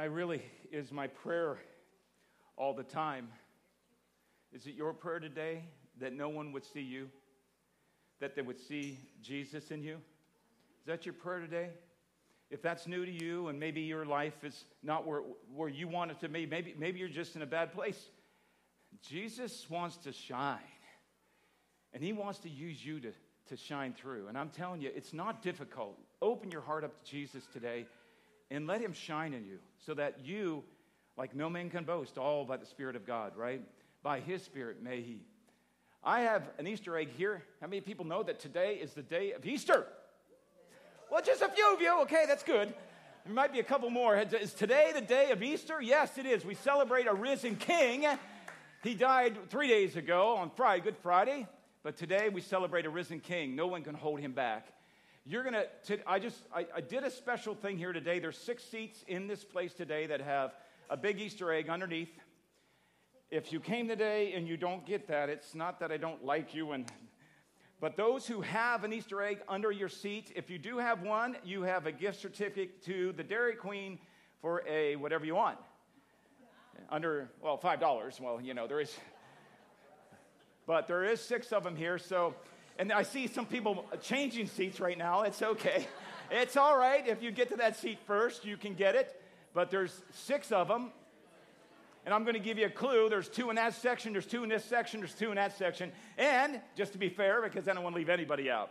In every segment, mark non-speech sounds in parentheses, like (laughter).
I really is my prayer all the time. Is it your prayer today that no one would see you? That they would see Jesus in you? Is that your prayer today? If that's new to you and maybe your life is not where, where you want it to be, maybe, maybe you're just in a bad place. Jesus wants to shine. And he wants to use you to, to shine through. And I'm telling you, it's not difficult. Open your heart up to Jesus today and let him shine in you so that you, like no man can boast, all by the Spirit of God, right? By his Spirit may he. I have an Easter egg here. How many people know that today is the day of Easter? Well, just a few of you. Okay, that's good. There might be a couple more. Is today the day of Easter? Yes, it is. We celebrate a risen king. He died three days ago on Friday, Good Friday. But today we celebrate a risen king. No one can hold him back. You're going to, I just, I, I did a special thing here today. There's six seats in this place today that have a big Easter egg underneath. If you came today and you don't get that, it's not that I don't like you and but those who have an Easter egg under your seat, if you do have one, you have a gift certificate to the Dairy Queen for a whatever you want. Under, well, $5. Well, you know, there is but there is six of them here. So, and I see some people changing seats right now. It's okay. It's all right. If you get to that seat first, you can get it. But there's six of them. And I'm going to give you a clue. There's two in that section, there's two in this section, there's two in that section. And just to be fair, because I don't want to leave anybody out,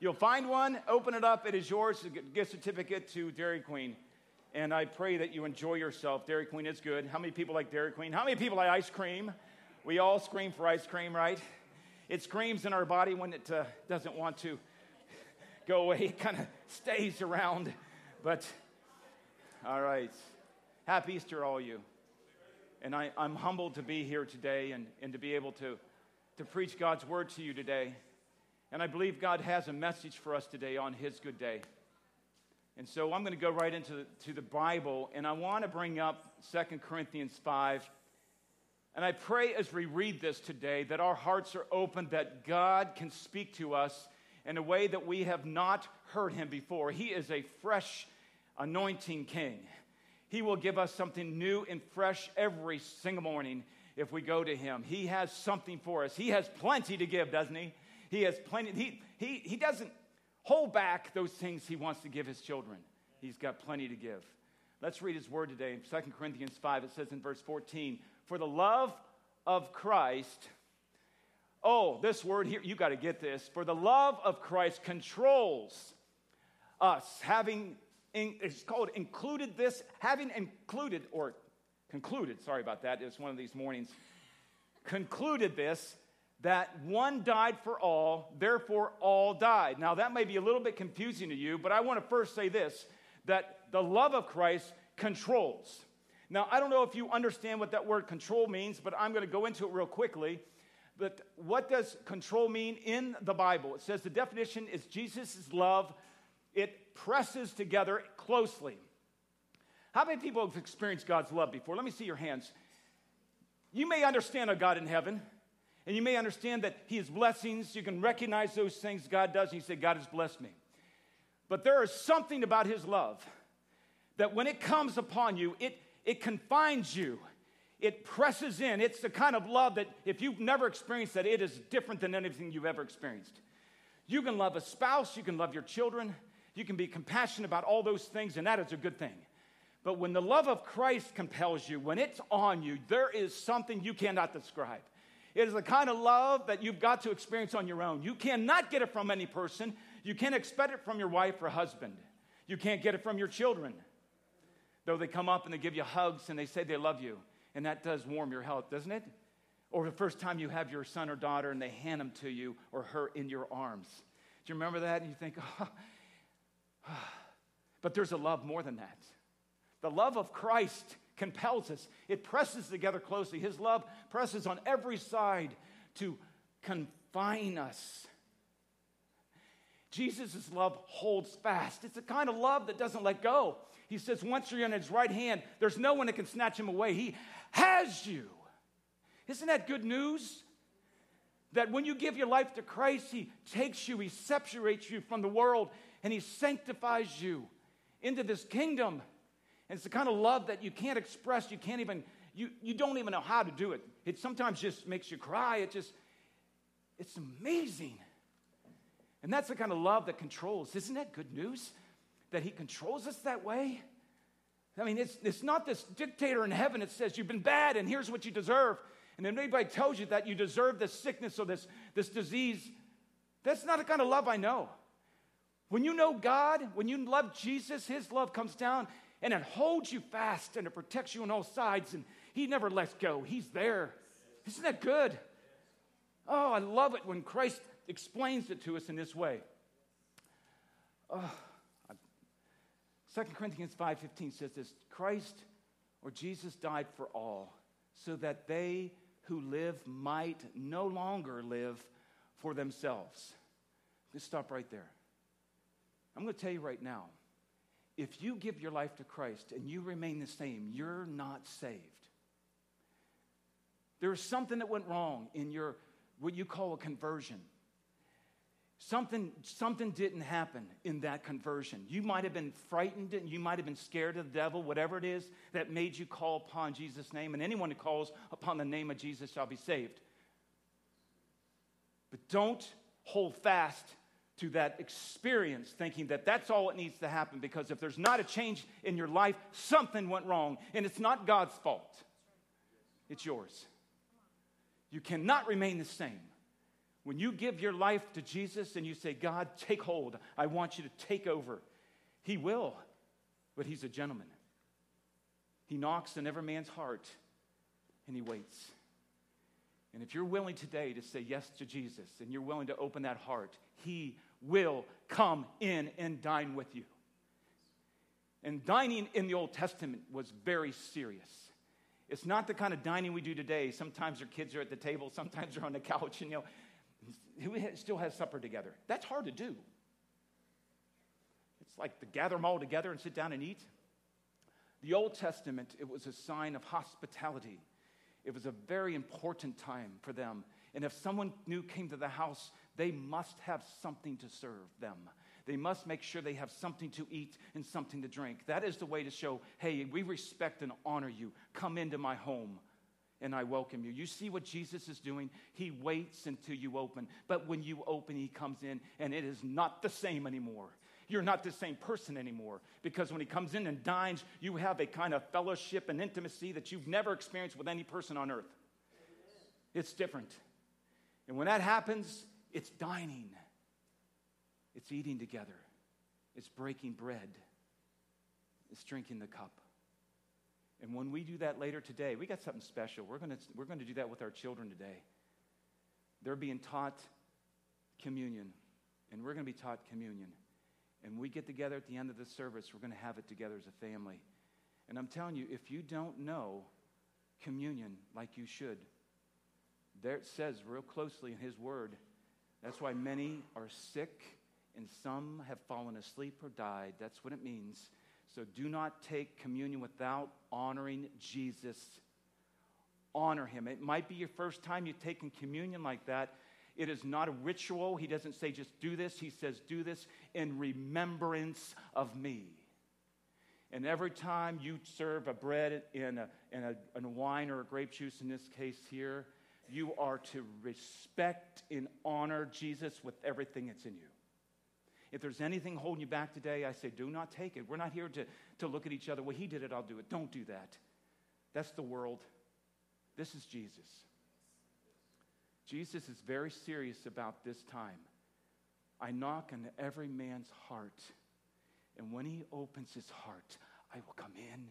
you'll find one, open it up, it is yours, a gift certificate to Dairy Queen. And I pray that you enjoy yourself. Dairy Queen is good. How many people like Dairy Queen? How many people like ice cream? We all scream for ice cream, right? It screams in our body when it uh, doesn't want to go away. (laughs) It kind of stays around. But, all right. Happy Easter, all you. And I, am humbled to be here today and, and to be able to, to preach God's word to you today. And I believe God has a message for us today on His good day. And so I'm going to go right into to the Bible, and I want to bring up 2 Corinthians 5 and I pray as we read this today that our hearts are open, that God can speak to us in a way that we have not heard him before. He is a fresh anointing king. He will give us something new and fresh every single morning if we go to him. He has something for us. He has plenty to give, doesn't he? He has plenty. He, he, he doesn't hold back those things he wants to give his children. He's got plenty to give. Let's read his word today. In 2 Corinthians 5, it says in verse 14, for the love of Christ. Oh, this word here, you got to get this. For the love of Christ controls us, having, in, it's called included this, having included, or concluded, sorry about that, it's one of these mornings, concluded this, that one died for all, therefore all died. Now, that may be a little bit confusing to you, but I want to first say this that the love of Christ controls. Now, I don't know if you understand what that word control means, but I'm going to go into it real quickly. But what does control mean in the Bible? It says the definition is Jesus' love, it presses together closely. How many people have experienced God's love before? Let me see your hands. You may understand a God in heaven, and you may understand that He has blessings. You can recognize those things God does, and you say, God has blessed me. But there is something about His love that when it comes upon you, it it confines you. It presses in. It's the kind of love that if you've never experienced that, it is different than anything you've ever experienced. You can love a spouse, you can love your children, you can be compassionate about all those things, and that is a good thing. But when the love of Christ compels you, when it's on you, there is something you cannot describe. It is the kind of love that you've got to experience on your own. You cannot get it from any person. You can't expect it from your wife or husband. You can't get it from your children. Though they come up and they give you hugs and they say they love you. And that does warm your heart, doesn't it? Or the first time you have your son or daughter and they hand them to you or her in your arms. Do you remember that? And you think, oh, (laughs) but there's a love more than that. The love of Christ compels us, it presses together closely. His love presses on every side to confine us. Jesus' love holds fast. It's a kind of love that doesn't let go. He says, once you're in his right hand, there's no one that can snatch him away. He has you. Isn't that good news? That when you give your life to Christ, he takes you, he separates you from the world, and he sanctifies you into this kingdom. And it's the kind of love that you can't express, you can't even, you, you don't even know how to do it. It sometimes just makes you cry. It just, it's amazing. And that's the kind of love that controls. Isn't that good news? That He controls us that way? I mean, it's, it's not this dictator in heaven that says, You've been bad and here's what you deserve. And if anybody tells you that you deserve this sickness or this, this disease, that's not the kind of love I know. When you know God, when you love Jesus, His love comes down and it holds you fast and it protects you on all sides and He never lets go. He's there. Isn't that good? Oh, I love it when Christ explains it to us in this way. Oh, 2 Corinthians 5:15 says this, Christ or Jesus died for all so that they who live might no longer live for themselves. Let's stop right there. I'm going to tell you right now if you give your life to Christ and you remain the same, you're not saved. There is something that went wrong in your, what you call a conversion. Something, something didn't happen in that conversion. You might have been frightened and you might have been scared of the devil, whatever it is that made you call upon Jesus' name. And anyone who calls upon the name of Jesus shall be saved. But don't hold fast to that experience thinking that that's all it needs to happen because if there's not a change in your life, something went wrong. And it's not God's fault, it's yours. You cannot remain the same. When you give your life to Jesus and you say, God, take hold, I want you to take over, He will, but He's a gentleman. He knocks in every man's heart and He waits. And if you're willing today to say yes to Jesus and you're willing to open that heart, He will come in and dine with you. And dining in the Old Testament was very serious. It's not the kind of dining we do today. Sometimes your kids are at the table, sometimes they're on the couch, and you know, who still has supper together? That's hard to do. It's like to gather them all together and sit down and eat. The Old Testament, it was a sign of hospitality. It was a very important time for them. And if someone new came to the house, they must have something to serve them. They must make sure they have something to eat and something to drink. That is the way to show, hey, we respect and honor you. Come into my home and I welcome you. You see what Jesus is doing? He waits until you open. But when you open, he comes in, and it is not the same anymore. You're not the same person anymore because when he comes in and dines, you have a kind of fellowship and intimacy that you've never experienced with any person on earth. It's different. And when that happens, it's dining, it's eating together, it's breaking bread, it's drinking the cup. And when we do that later today, we got something special. We're going we're going to do that with our children today. They're being taught communion, and we're going to be taught communion. And we get together at the end of the service, we're going to have it together as a family. And I'm telling you, if you don't know communion like you should, there it says real closely in His Word, that's why many are sick and some have fallen asleep or died. That's what it means. So do not take communion without honoring Jesus. Honor him. It might be your first time you've taken communion like that. It is not a ritual. He doesn't say just do this. He says do this in remembrance of me. And every time you serve a bread in a, in a, in a wine or a grape juice, in this case here, you are to respect and honor Jesus with everything that's in you. If there's anything holding you back today, I say, do not take it. We're not here to, to look at each other. Well, he did it, I'll do it. Don't do that. That's the world. This is Jesus. Jesus is very serious about this time. I knock on every man's heart, and when he opens his heart, I will come in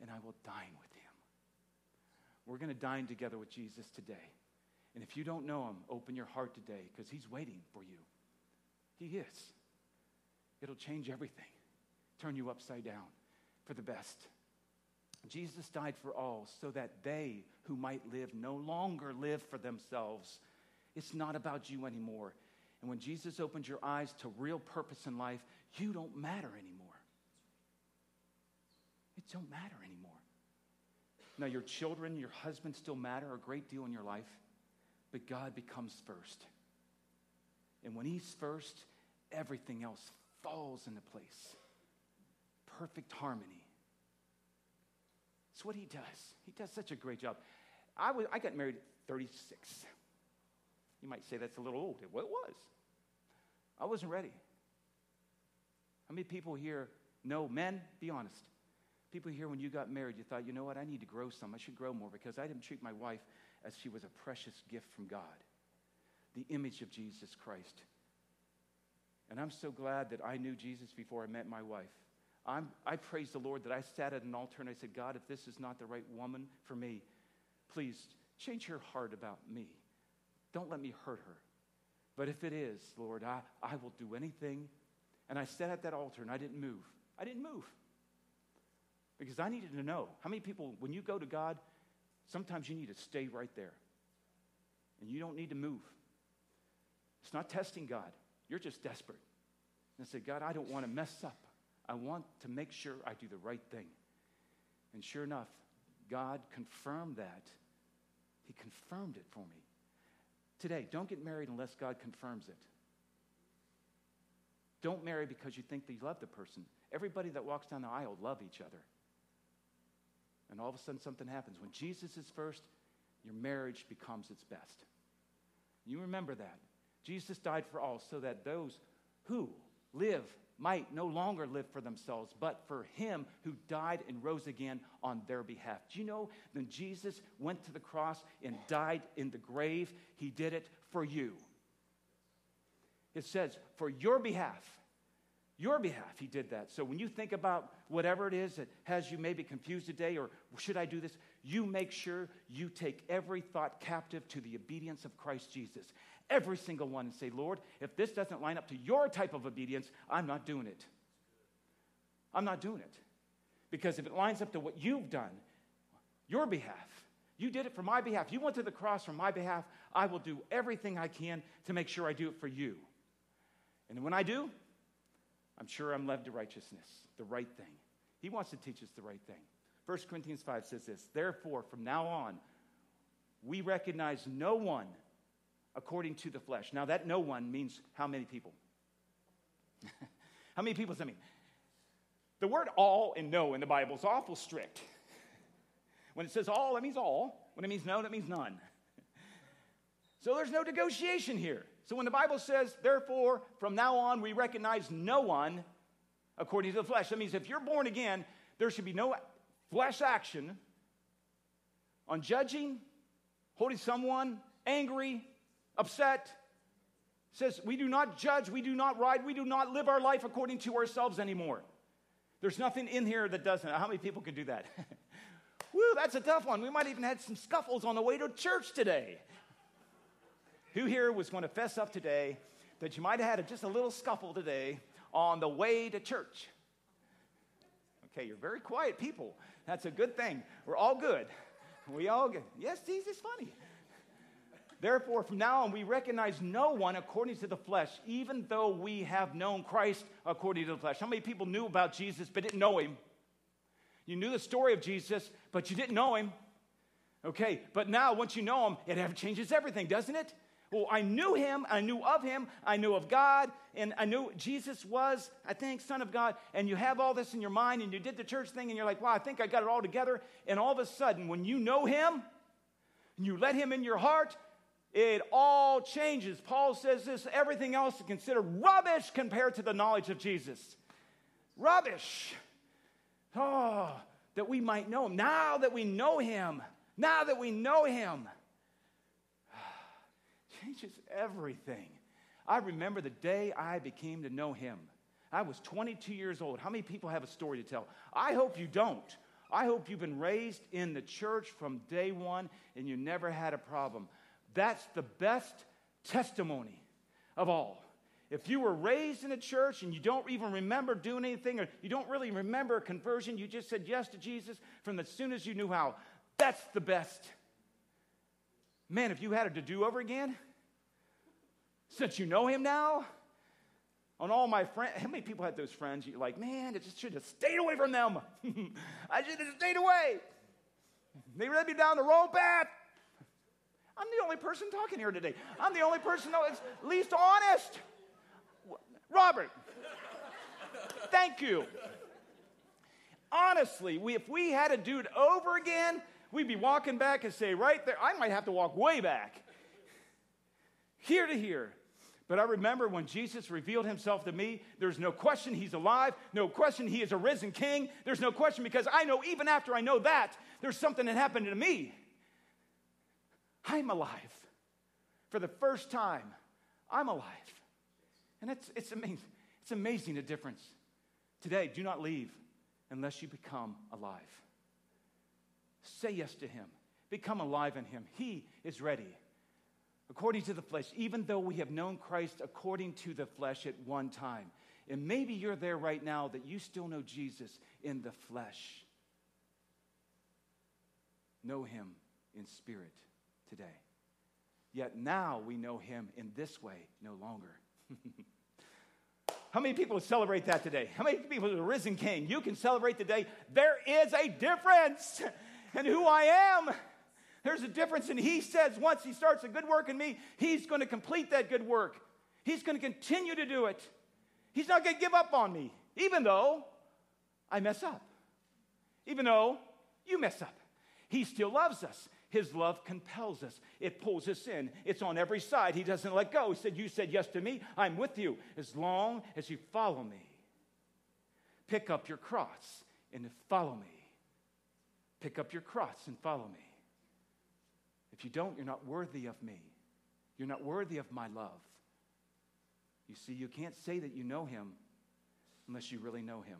and I will dine with him. We're going to dine together with Jesus today. And if you don't know him, open your heart today because he's waiting for you. He is. It'll change everything, turn you upside down for the best. Jesus died for all so that they who might live no longer live for themselves. It's not about you anymore. And when Jesus opens your eyes to real purpose in life, you don't matter anymore. It don't matter anymore. Now, your children, your husband still matter a great deal in your life, but God becomes first. And when He's first, everything else falls into place. Perfect harmony. It's what he does. He does such a great job. I, was, I got married at 36. You might say that's a little old. Well, it was. I wasn't ready. How many people here know, men, be honest. People here, when you got married, you thought, you know what, I need to grow some. I should grow more because I didn't treat my wife as she was a precious gift from God, the image of Jesus Christ. And I'm so glad that I knew Jesus before I met my wife. I'm, I praise the Lord that I sat at an altar and I said, God, if this is not the right woman for me, please change her heart about me. Don't let me hurt her. But if it is, Lord, I, I will do anything. And I sat at that altar and I didn't move. I didn't move because I needed to know. How many people, when you go to God, sometimes you need to stay right there and you don't need to move. It's not testing God, you're just desperate. And said, God, I don't want to mess up. I want to make sure I do the right thing. And sure enough, God confirmed that. He confirmed it for me. Today, don't get married unless God confirms it. Don't marry because you think that you love the person. Everybody that walks down the aisle love each other. And all of a sudden something happens. When Jesus is first, your marriage becomes its best. You remember that. Jesus died for all so that those who live might no longer live for themselves, but for him who died and rose again on their behalf. Do you know when Jesus went to the cross and died in the grave, he did it for you? It says, for your behalf. Your behalf, he did that. So when you think about whatever it is that has you maybe confused today, or should I do this, you make sure you take every thought captive to the obedience of Christ Jesus every single one and say, Lord, if this doesn't line up to your type of obedience, I'm not doing it. I'm not doing it. Because if it lines up to what you've done, your behalf, you did it for my behalf. You went to the cross for my behalf. I will do everything I can to make sure I do it for you. And when I do, I'm sure I'm led to righteousness, the right thing. He wants to teach us the right thing. 1 Corinthians 5 says this Therefore, from now on, we recognize no one according to the flesh. Now, that no one means how many people? (laughs) how many people does that mean? The word all and no in the Bible is awful strict. (laughs) When it says all, that means all. When it means no, that means none. (laughs) So there's no negotiation here. So when the Bible says, therefore, from now on, we recognize no one according to the flesh, that means if you're born again, there should be no flesh action on judging, holding someone angry, upset. says, We do not judge, we do not ride, we do not live our life according to ourselves anymore. There's nothing in here that doesn't. How many people can do that? (laughs) Woo, that's a tough one. We might even had some scuffles on the way to church today. Who here was going to fess up today that you might have had just a little scuffle today on the way to church? Okay, you're very quiet people. That's a good thing. We're all good. We all good. Yes, Jesus is funny. Therefore, from now on, we recognize no one according to the flesh, even though we have known Christ according to the flesh. How many people knew about Jesus but didn't know him? You knew the story of Jesus, but you didn't know him. Okay, but now once you know him, it changes everything, doesn't it? Well, I knew him, I knew of him, I knew of God, and I knew Jesus was, I think, Son of God. And you have all this in your mind, and you did the church thing, and you're like, wow, I think I got it all together. And all of a sudden, when you know him, and you let him in your heart, it all changes. Paul says this everything else is considered rubbish compared to the knowledge of Jesus. Rubbish. Oh, that we might know him. Now that we know him, now that we know him, changes everything. I remember the day I became to know him. I was 22 years old. How many people have a story to tell? I hope you don't. I hope you've been raised in the church from day one and you never had a problem. That's the best testimony of all. If you were raised in a church and you don't even remember doing anything, or you don't really remember a conversion, you just said yes to Jesus from as soon as you knew how, that's the best. Man, if you had it to do over again, since you know him now, on all my friends, how many people had those friends you're like, man, I just should have stayed away from them. (laughs) I should have stayed away. They led me down the wrong path. I'm the only person talking here today. I'm the only person that's least honest. Robert, thank you. Honestly, we, if we had to do it over again, we'd be walking back and say, right there, I might have to walk way back. Here to here. But I remember when Jesus revealed himself to me, there's no question he's alive, no question he is a risen king. There's no question because I know even after I know that, there's something that happened to me. I'm alive. For the first time, I'm alive. And it's, it's, amazing. it's amazing the difference. Today, do not leave unless you become alive. Say yes to Him, become alive in Him. He is ready. According to the flesh, even though we have known Christ according to the flesh at one time. And maybe you're there right now that you still know Jesus in the flesh. Know Him in spirit today. Yet now we know Him in this way no longer. (laughs) How many people celebrate that today? How many people are risen king? You can celebrate today. There is a difference in who I am. There's a difference, and he says once he starts a good work in me, he's going to complete that good work. He's going to continue to do it. He's not going to give up on me, even though I mess up, even though you mess up. He still loves us. His love compels us. It pulls us in. It's on every side. He doesn't let go. He said, You said yes to me. I'm with you as long as you follow me. Pick up your cross and follow me. Pick up your cross and follow me. If you don't, you're not worthy of me. You're not worthy of my love. You see, you can't say that you know him unless you really know him.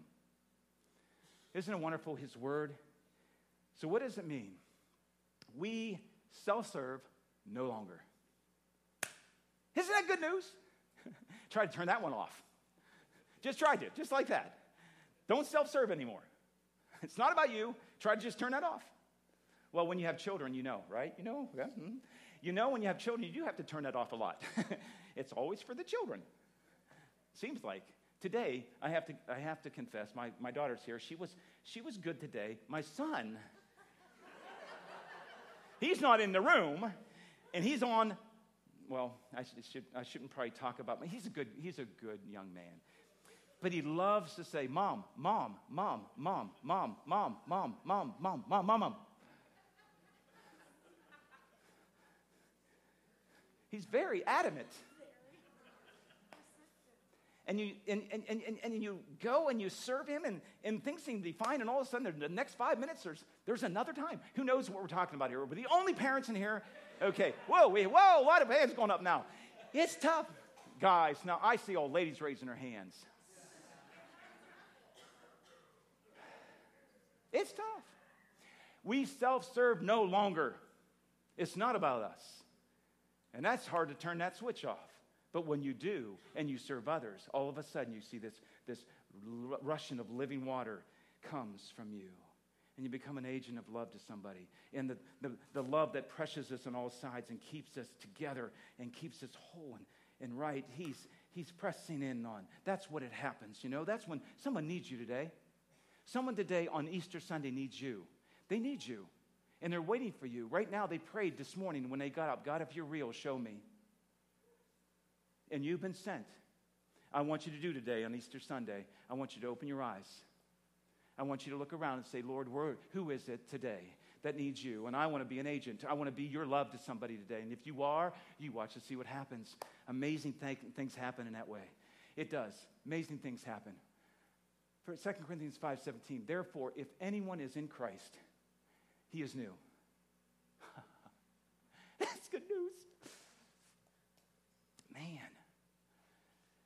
Isn't it wonderful, his word? So, what does it mean? we self serve no longer. Isn't that good news? (laughs) try to turn that one off. Just try to, just like that. Don't self serve anymore. It's not about you. Try to just turn that off. Well, when you have children, you know, right? You know, yeah? mm-hmm. you know when you have children, you do have to turn that off a lot. it's always for the children. Seems like today I have to I have to confess. My my daughter's here. She was she was good today. My son He's not in the room, and he's on. Well, I, should, I shouldn't probably talk about. He's a good. He's a good young man, but he loves to say, "Mom, mom, mom, mom, mom, mom, mom, mom, mom, mom, mom, mom." He's very adamant and you, and, and, and, and you go and you serve him and, and things seem to be fine, and all of a sudden, the next five minutes, there's, there's another time. Who knows what we're talking about here? We're the only parents in here. Okay, whoa, we, whoa, a lot of hands going up now. It's tough. Guys, now I see old ladies raising their hands. It's tough. We self serve no longer. It's not about us. And that's hard to turn that switch off. But when you do and you serve others, all of a sudden you see this, this rushing of living water comes from you. And you become an agent of love to somebody. And the, the, the love that pressures us on all sides and keeps us together and keeps us whole and, and right, he's, he's pressing in on. That's what it happens, you know? That's when someone needs you today. Someone today on Easter Sunday needs you. They need you. And they're waiting for you. Right now, they prayed this morning when they got up God, if you're real, show me and you've been sent, I want you to do today on Easter Sunday, I want you to open your eyes. I want you to look around and say, Lord, who is it today that needs you? And I want to be an agent. I want to be your love to somebody today. And if you are, you watch to see what happens. Amazing th- things happen in that way. It does. Amazing things happen. For 2 Corinthians 5:17, therefore, if anyone is in Christ, he is new. (laughs) That's good news. Man,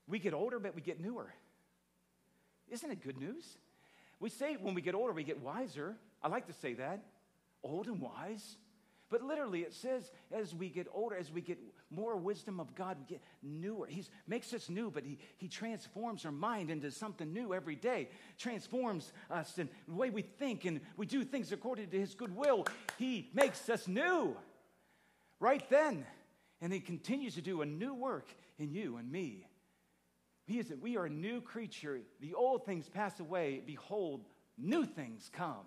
we get older, but we get newer. Isn't it good news? We say when we get older, we get wiser. I like to say that old and wise. But literally, it says as we get older, as we get more wisdom of God, we get newer. He makes us new, but he, he transforms our mind into something new every day, transforms us in the way we think and we do things according to His good will. He makes us new. Right then, and He continues to do a new work in you and me. He is, we are a new creature. The old things pass away. Behold, new things come.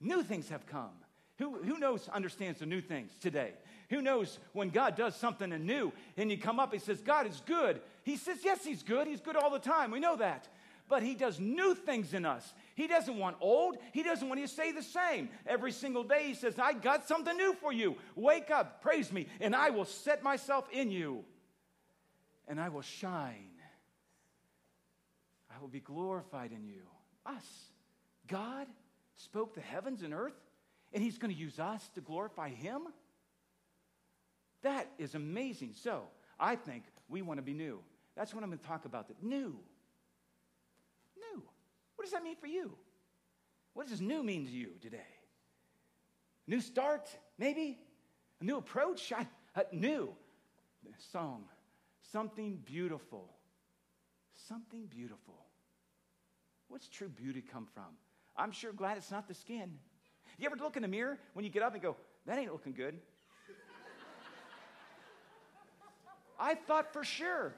New things have come. Who, who knows, understands the new things today? Who knows when God does something new and you come up, He says, God is good. He says, Yes, He's good. He's good all the time. We know that. But He does new things in us. He doesn't want old. He doesn't want you to stay the same. Every single day, He says, I got something new for you. Wake up, praise me, and I will set myself in you, and I will shine. I will be glorified in you. Us. God spoke the heavens and earth, and He's going to use us to glorify Him? That is amazing. So, I think we want to be new. That's what I'm going to talk about. That new. New. What does that mean for you? What does new mean to you today? New start, maybe? A new approach? I, uh, new. Song. Something beautiful. Something beautiful. What's true beauty come from? I'm sure glad it's not the skin. You ever look in the mirror when you get up and go, that ain't looking good? I thought for sure.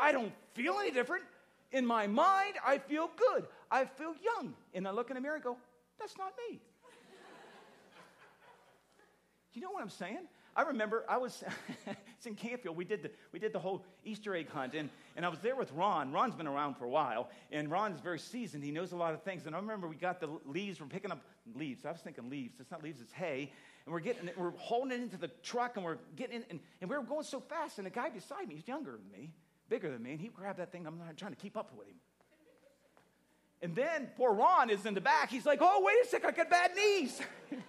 I don't feel any different. In my mind, I feel good. I feel young. And I look in the mirror and go, that's not me. You know what I'm saying? I remember I was, (laughs) it's in Campfield. we did the, we did the whole Easter egg hunt, and, and I was there with Ron. Ron's been around for a while, and Ron's very seasoned. He knows a lot of things. And I remember we got the leaves, we're picking up leaves. I was thinking leaves. It's not leaves, it's hay. And we're getting we're holding it into the truck, and we're getting in, and, and we were going so fast, and the guy beside me, he's younger than me, bigger than me, and he grabbed that thing. I'm not trying to keep up with him. And then poor Ron is in the back. He's like, oh, wait a second, I got bad knees. (laughs)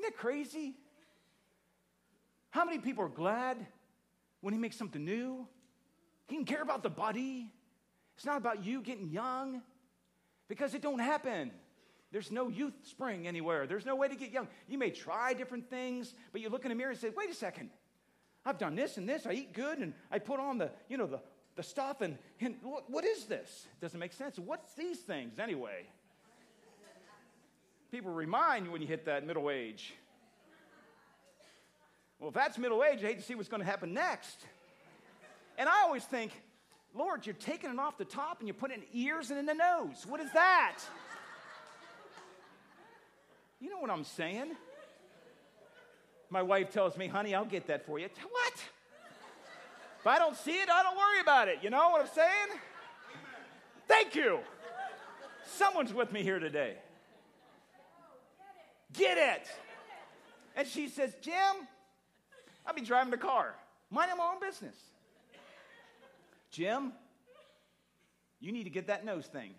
Isn't that crazy? How many people are glad when he makes something new? He can care about the body. It's not about you getting young because it don't happen. There's no youth spring anywhere. There's no way to get young. You may try different things, but you look in the mirror and say, wait a second. I've done this and this. I eat good and I put on the, you know, the, the stuff and, and what, what is this? It doesn't make sense. What's these things anyway? People remind you when you hit that middle age. Well, if that's middle age, I hate to see what's going to happen next. And I always think, Lord, you're taking it off the top and you're putting it in ears and in the nose. What is that? You know what I'm saying? My wife tells me, honey, I'll get that for you. What? If I don't see it, I don't worry about it. You know what I'm saying? Thank you. Someone's with me here today. Get it. And she says, Jim, I'll be driving the car, minding my own business. Jim, you need to get that nose thing.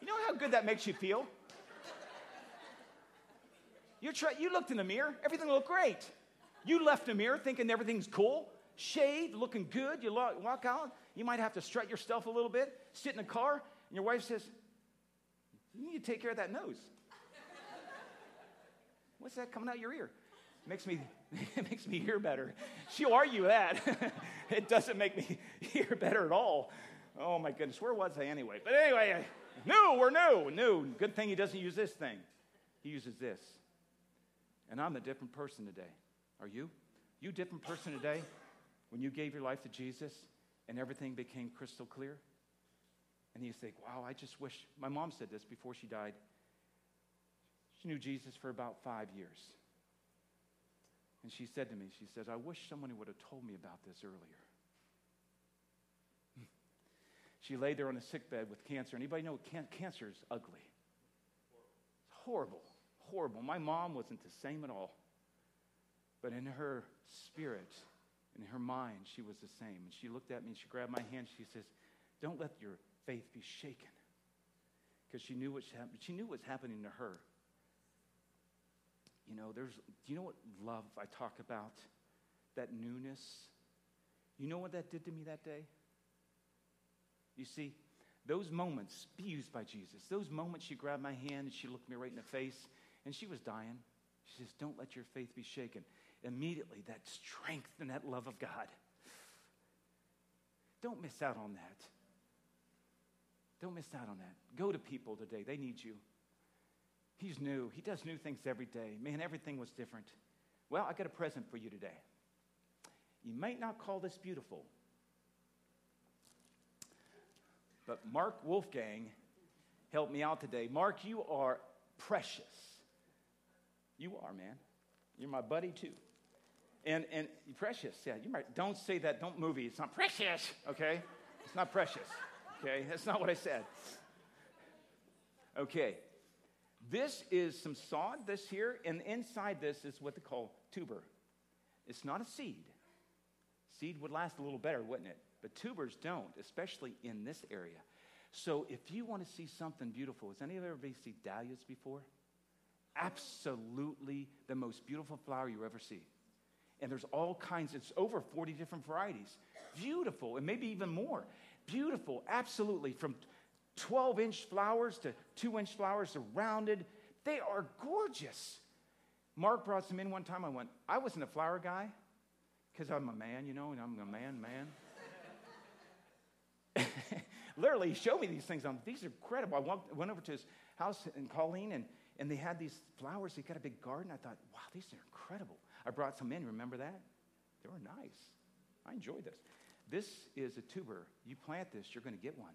You know how good that makes you feel? you try, you looked in the mirror, everything looked great. You left the mirror thinking everything's cool, shaved, looking good. You walk out, you might have to strut yourself a little bit, sit in the car, and your wife says, You need to take care of that nose. (laughs) What's that coming out your ear? Makes me, (laughs) it makes me hear better. She'll argue that. (laughs) it doesn't make me hear better at all. Oh my goodness, where was I anyway? But anyway, new, we're new, new. Good thing he doesn't use this thing. He uses this. And I'm a different person today. Are you? You different person today when you gave your life to Jesus and everything became crystal clear? And you think, wow, I just wish, my mom said this before she died. She knew Jesus for about five years. And she said to me, she says, I wish someone would have told me about this earlier. (laughs) she lay there on a sick bed with cancer. Anybody know can- cancer is ugly? It's horrible, horrible. My mom wasn't the same at all. But in her spirit, in her mind, she was the same. And she looked at me and she grabbed my hand. She says, Don't let your faith be shaken. Because she knew what she, she knew what was happening to her. You know, there's, do you know what love I talk about? That newness. You know what that did to me that day? You see, those moments, be used by Jesus. Those moments she grabbed my hand and she looked me right in the face and she was dying. She says, Don't let your faith be shaken. Immediately, that strength and that love of God. Don't miss out on that. Don't miss out on that. Go to people today, they need you. He's new. He does new things every day. Man, everything was different. Well, I got a present for you today. You might not call this beautiful, but Mark Wolfgang helped me out today. Mark, you are precious. You are, man. You're my buddy, too. And, and precious, yeah, you might, don't say that, don't movie, it's not precious, okay? It's not precious, okay? That's not what I said. Okay, this is some sod, this here, and inside this is what they call tuber. It's not a seed. Seed would last a little better, wouldn't it? But tubers don't, especially in this area. So if you want to see something beautiful, has any of you ever seen dahlias before? Absolutely the most beautiful flower you ever see. And there's all kinds, it's over 40 different varieties. Beautiful, and maybe even more. Beautiful, absolutely. From 12 inch flowers to 2 inch flowers, they're rounded. They are gorgeous. Mark brought some in one time. I went, I wasn't a flower guy because I'm a man, you know, and I'm a man, man. (laughs) Literally, he showed me these things. I'm, these are incredible. I walked, went over to his house in Colleen, and, and they had these flowers. He got a big garden. I thought, wow, these are incredible. I brought some in. Remember that? They were nice. I enjoyed this. This is a tuber. You plant this, you're going to get one.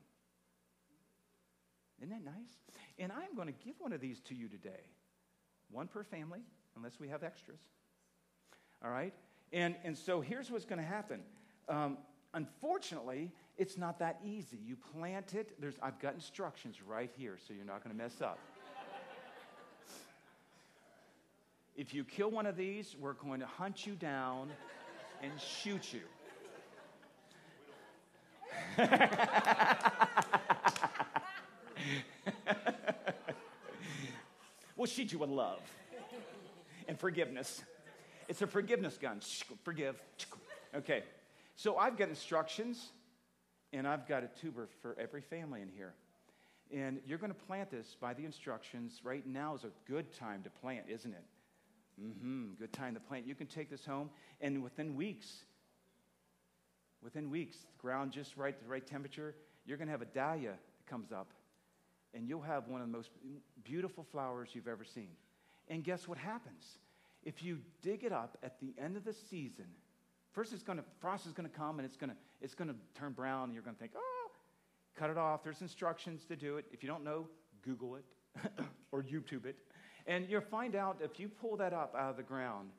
Isn't that nice? And I'm going to give one of these to you today. One per family, unless we have extras. All right? And, and so here's what's going to happen. Um, unfortunately, it's not that easy. You plant it, there's, I've got instructions right here, so you're not going to mess up. If you kill one of these, we're going to hunt you down and shoot you. (laughs) we'll shoot you with love and forgiveness. It's a forgiveness gun. Forgive. Okay. So I've got instructions, and I've got a tuber for every family in here. And you're going to plant this by the instructions. Right now is a good time to plant, isn't it? Mm-hmm. Good time to plant. You can take this home, and within weeks, within weeks, the ground just right, the right temperature, you're going to have a dahlia that comes up, and you'll have one of the most beautiful flowers you've ever seen. And guess what happens? if you dig it up at the end of the season, first it's going to, frost is going to come and it's going to, it's going to turn brown and you're going to think, oh, cut it off. There's instructions to do it. If you don't know, Google it (coughs) or YouTube it. And you'll find out if you pull that up out of the ground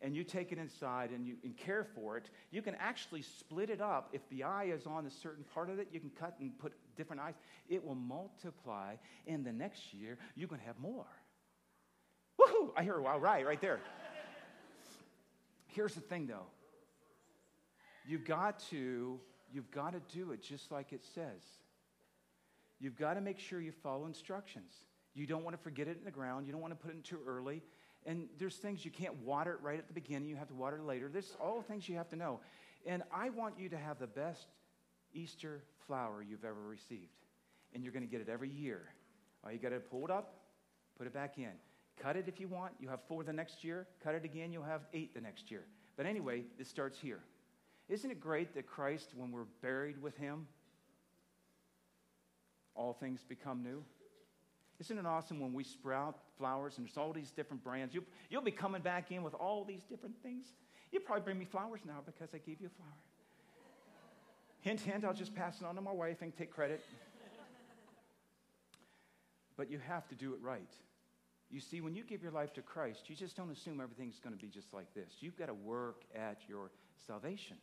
and you take it inside and you and care for it, you can actually split it up. If the eye is on a certain part of it, you can cut and put different eyes. It will multiply, and the next year you're going to have more. Woohoo! I hear a wow, right, right there. (laughs) Here's the thing though. You've got to, you've got to do it just like it says. You've got to make sure you follow instructions. You don't want to forget it in the ground. You don't want to put it in too early. And there's things you can't water it right at the beginning. You have to water it later. There's all things you have to know. And I want you to have the best Easter flower you've ever received. And you're going to get it every year. All you got to pull it up, put it back in. Cut it if you want. You have four the next year. Cut it again, you'll have eight the next year. But anyway, it starts here. Isn't it great that Christ, when we're buried with him, all things become new? Isn't it awesome when we sprout flowers and there's all these different brands? You'll, you'll be coming back in with all these different things. You probably bring me flowers now because I gave you a flower. Hint, hint, I'll just pass it on to my wife and take credit. but you have to do it right. You see, when you give your life to Christ, you just don't assume everything's going to be just like this. You've got to work at your salvation.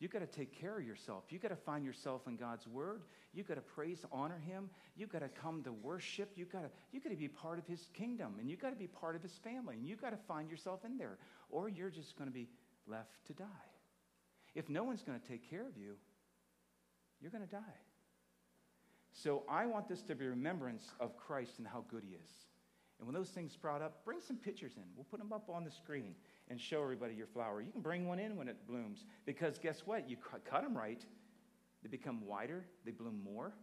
You've got to take care of yourself. You've got to find yourself in God's Word. You've got to praise, honor Him. You've got to come to worship. You've got to, you've got to be part of His kingdom, and you've got to be part of His family, and you've got to find yourself in there, or you're just going to be left to die. If no one's going to take care of you, you're going to die. So I want this to be remembrance of Christ and how good He is. And when those things sprout up, bring some pictures in. We'll put them up on the screen and show everybody your flower. You can bring one in when it blooms because guess what? You cut them right, they become wider, they bloom more.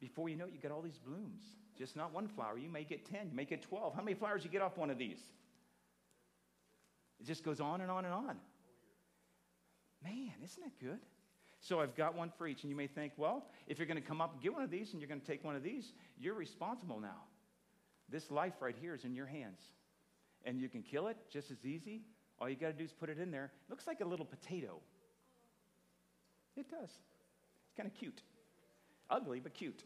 Before you know it, you get all these blooms. Just not one flower. You may get 10, you may get 12. How many flowers you get off one of these? It just goes on and on and on. Man, isn't that good? So I've got one for each. And you may think, well, if you're going to come up and get one of these and you're going to take one of these, you're responsible now. This life right here is in your hands. And you can kill it just as easy. All you got to do is put it in there. It looks like a little potato. It does. It's kind of cute. Ugly, but cute.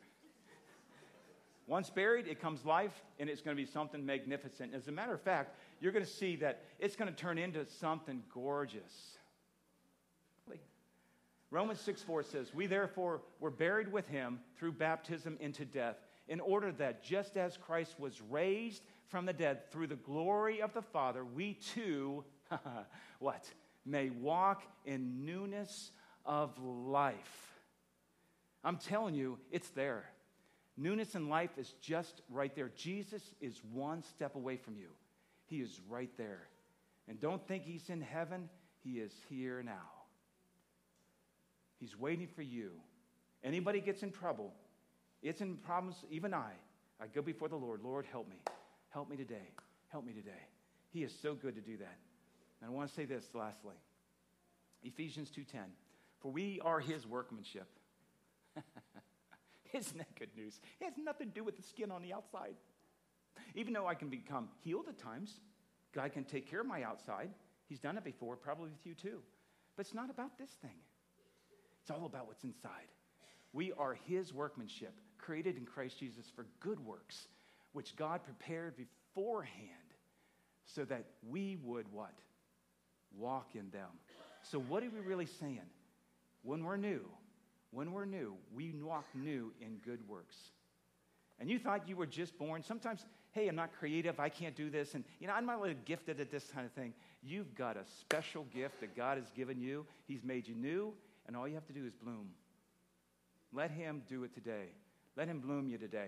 Once buried, it comes life, and it's going to be something magnificent. As a matter of fact, you're going to see that it's going to turn into something gorgeous. Romans 6 4 says, We therefore were buried with him through baptism into death, in order that just as Christ was raised from the dead through the glory of the Father, we too, (laughs) what? May walk in newness of life. I'm telling you, it's there. Newness in life is just right there. Jesus is one step away from you, He is right there. And don't think He's in heaven, He is here now. He's waiting for you. Anybody gets in trouble, it's in problems, even I. I go before the Lord, Lord, help me. Help me today. Help me today. He is so good to do that. And I want to say this lastly. Ephesians 2:10. For we are his workmanship. (laughs) Isn't that good news? It has nothing to do with the skin on the outside. Even though I can become healed at times, God can take care of my outside. He's done it before, probably with you too. But it's not about this thing. It's all about what's inside. We are his workmanship, created in Christ Jesus for good works, which God prepared beforehand so that we would what? Walk in them. So, what are we really saying? When we're new, when we're new, we walk new in good works. And you thought you were just born. Sometimes, hey, I'm not creative. I can't do this. And, you know, I'm not really gifted at this kind of thing. You've got a special gift that God has given you. He's made you new, and all you have to do is bloom. Let Him do it today. Let Him bloom you today.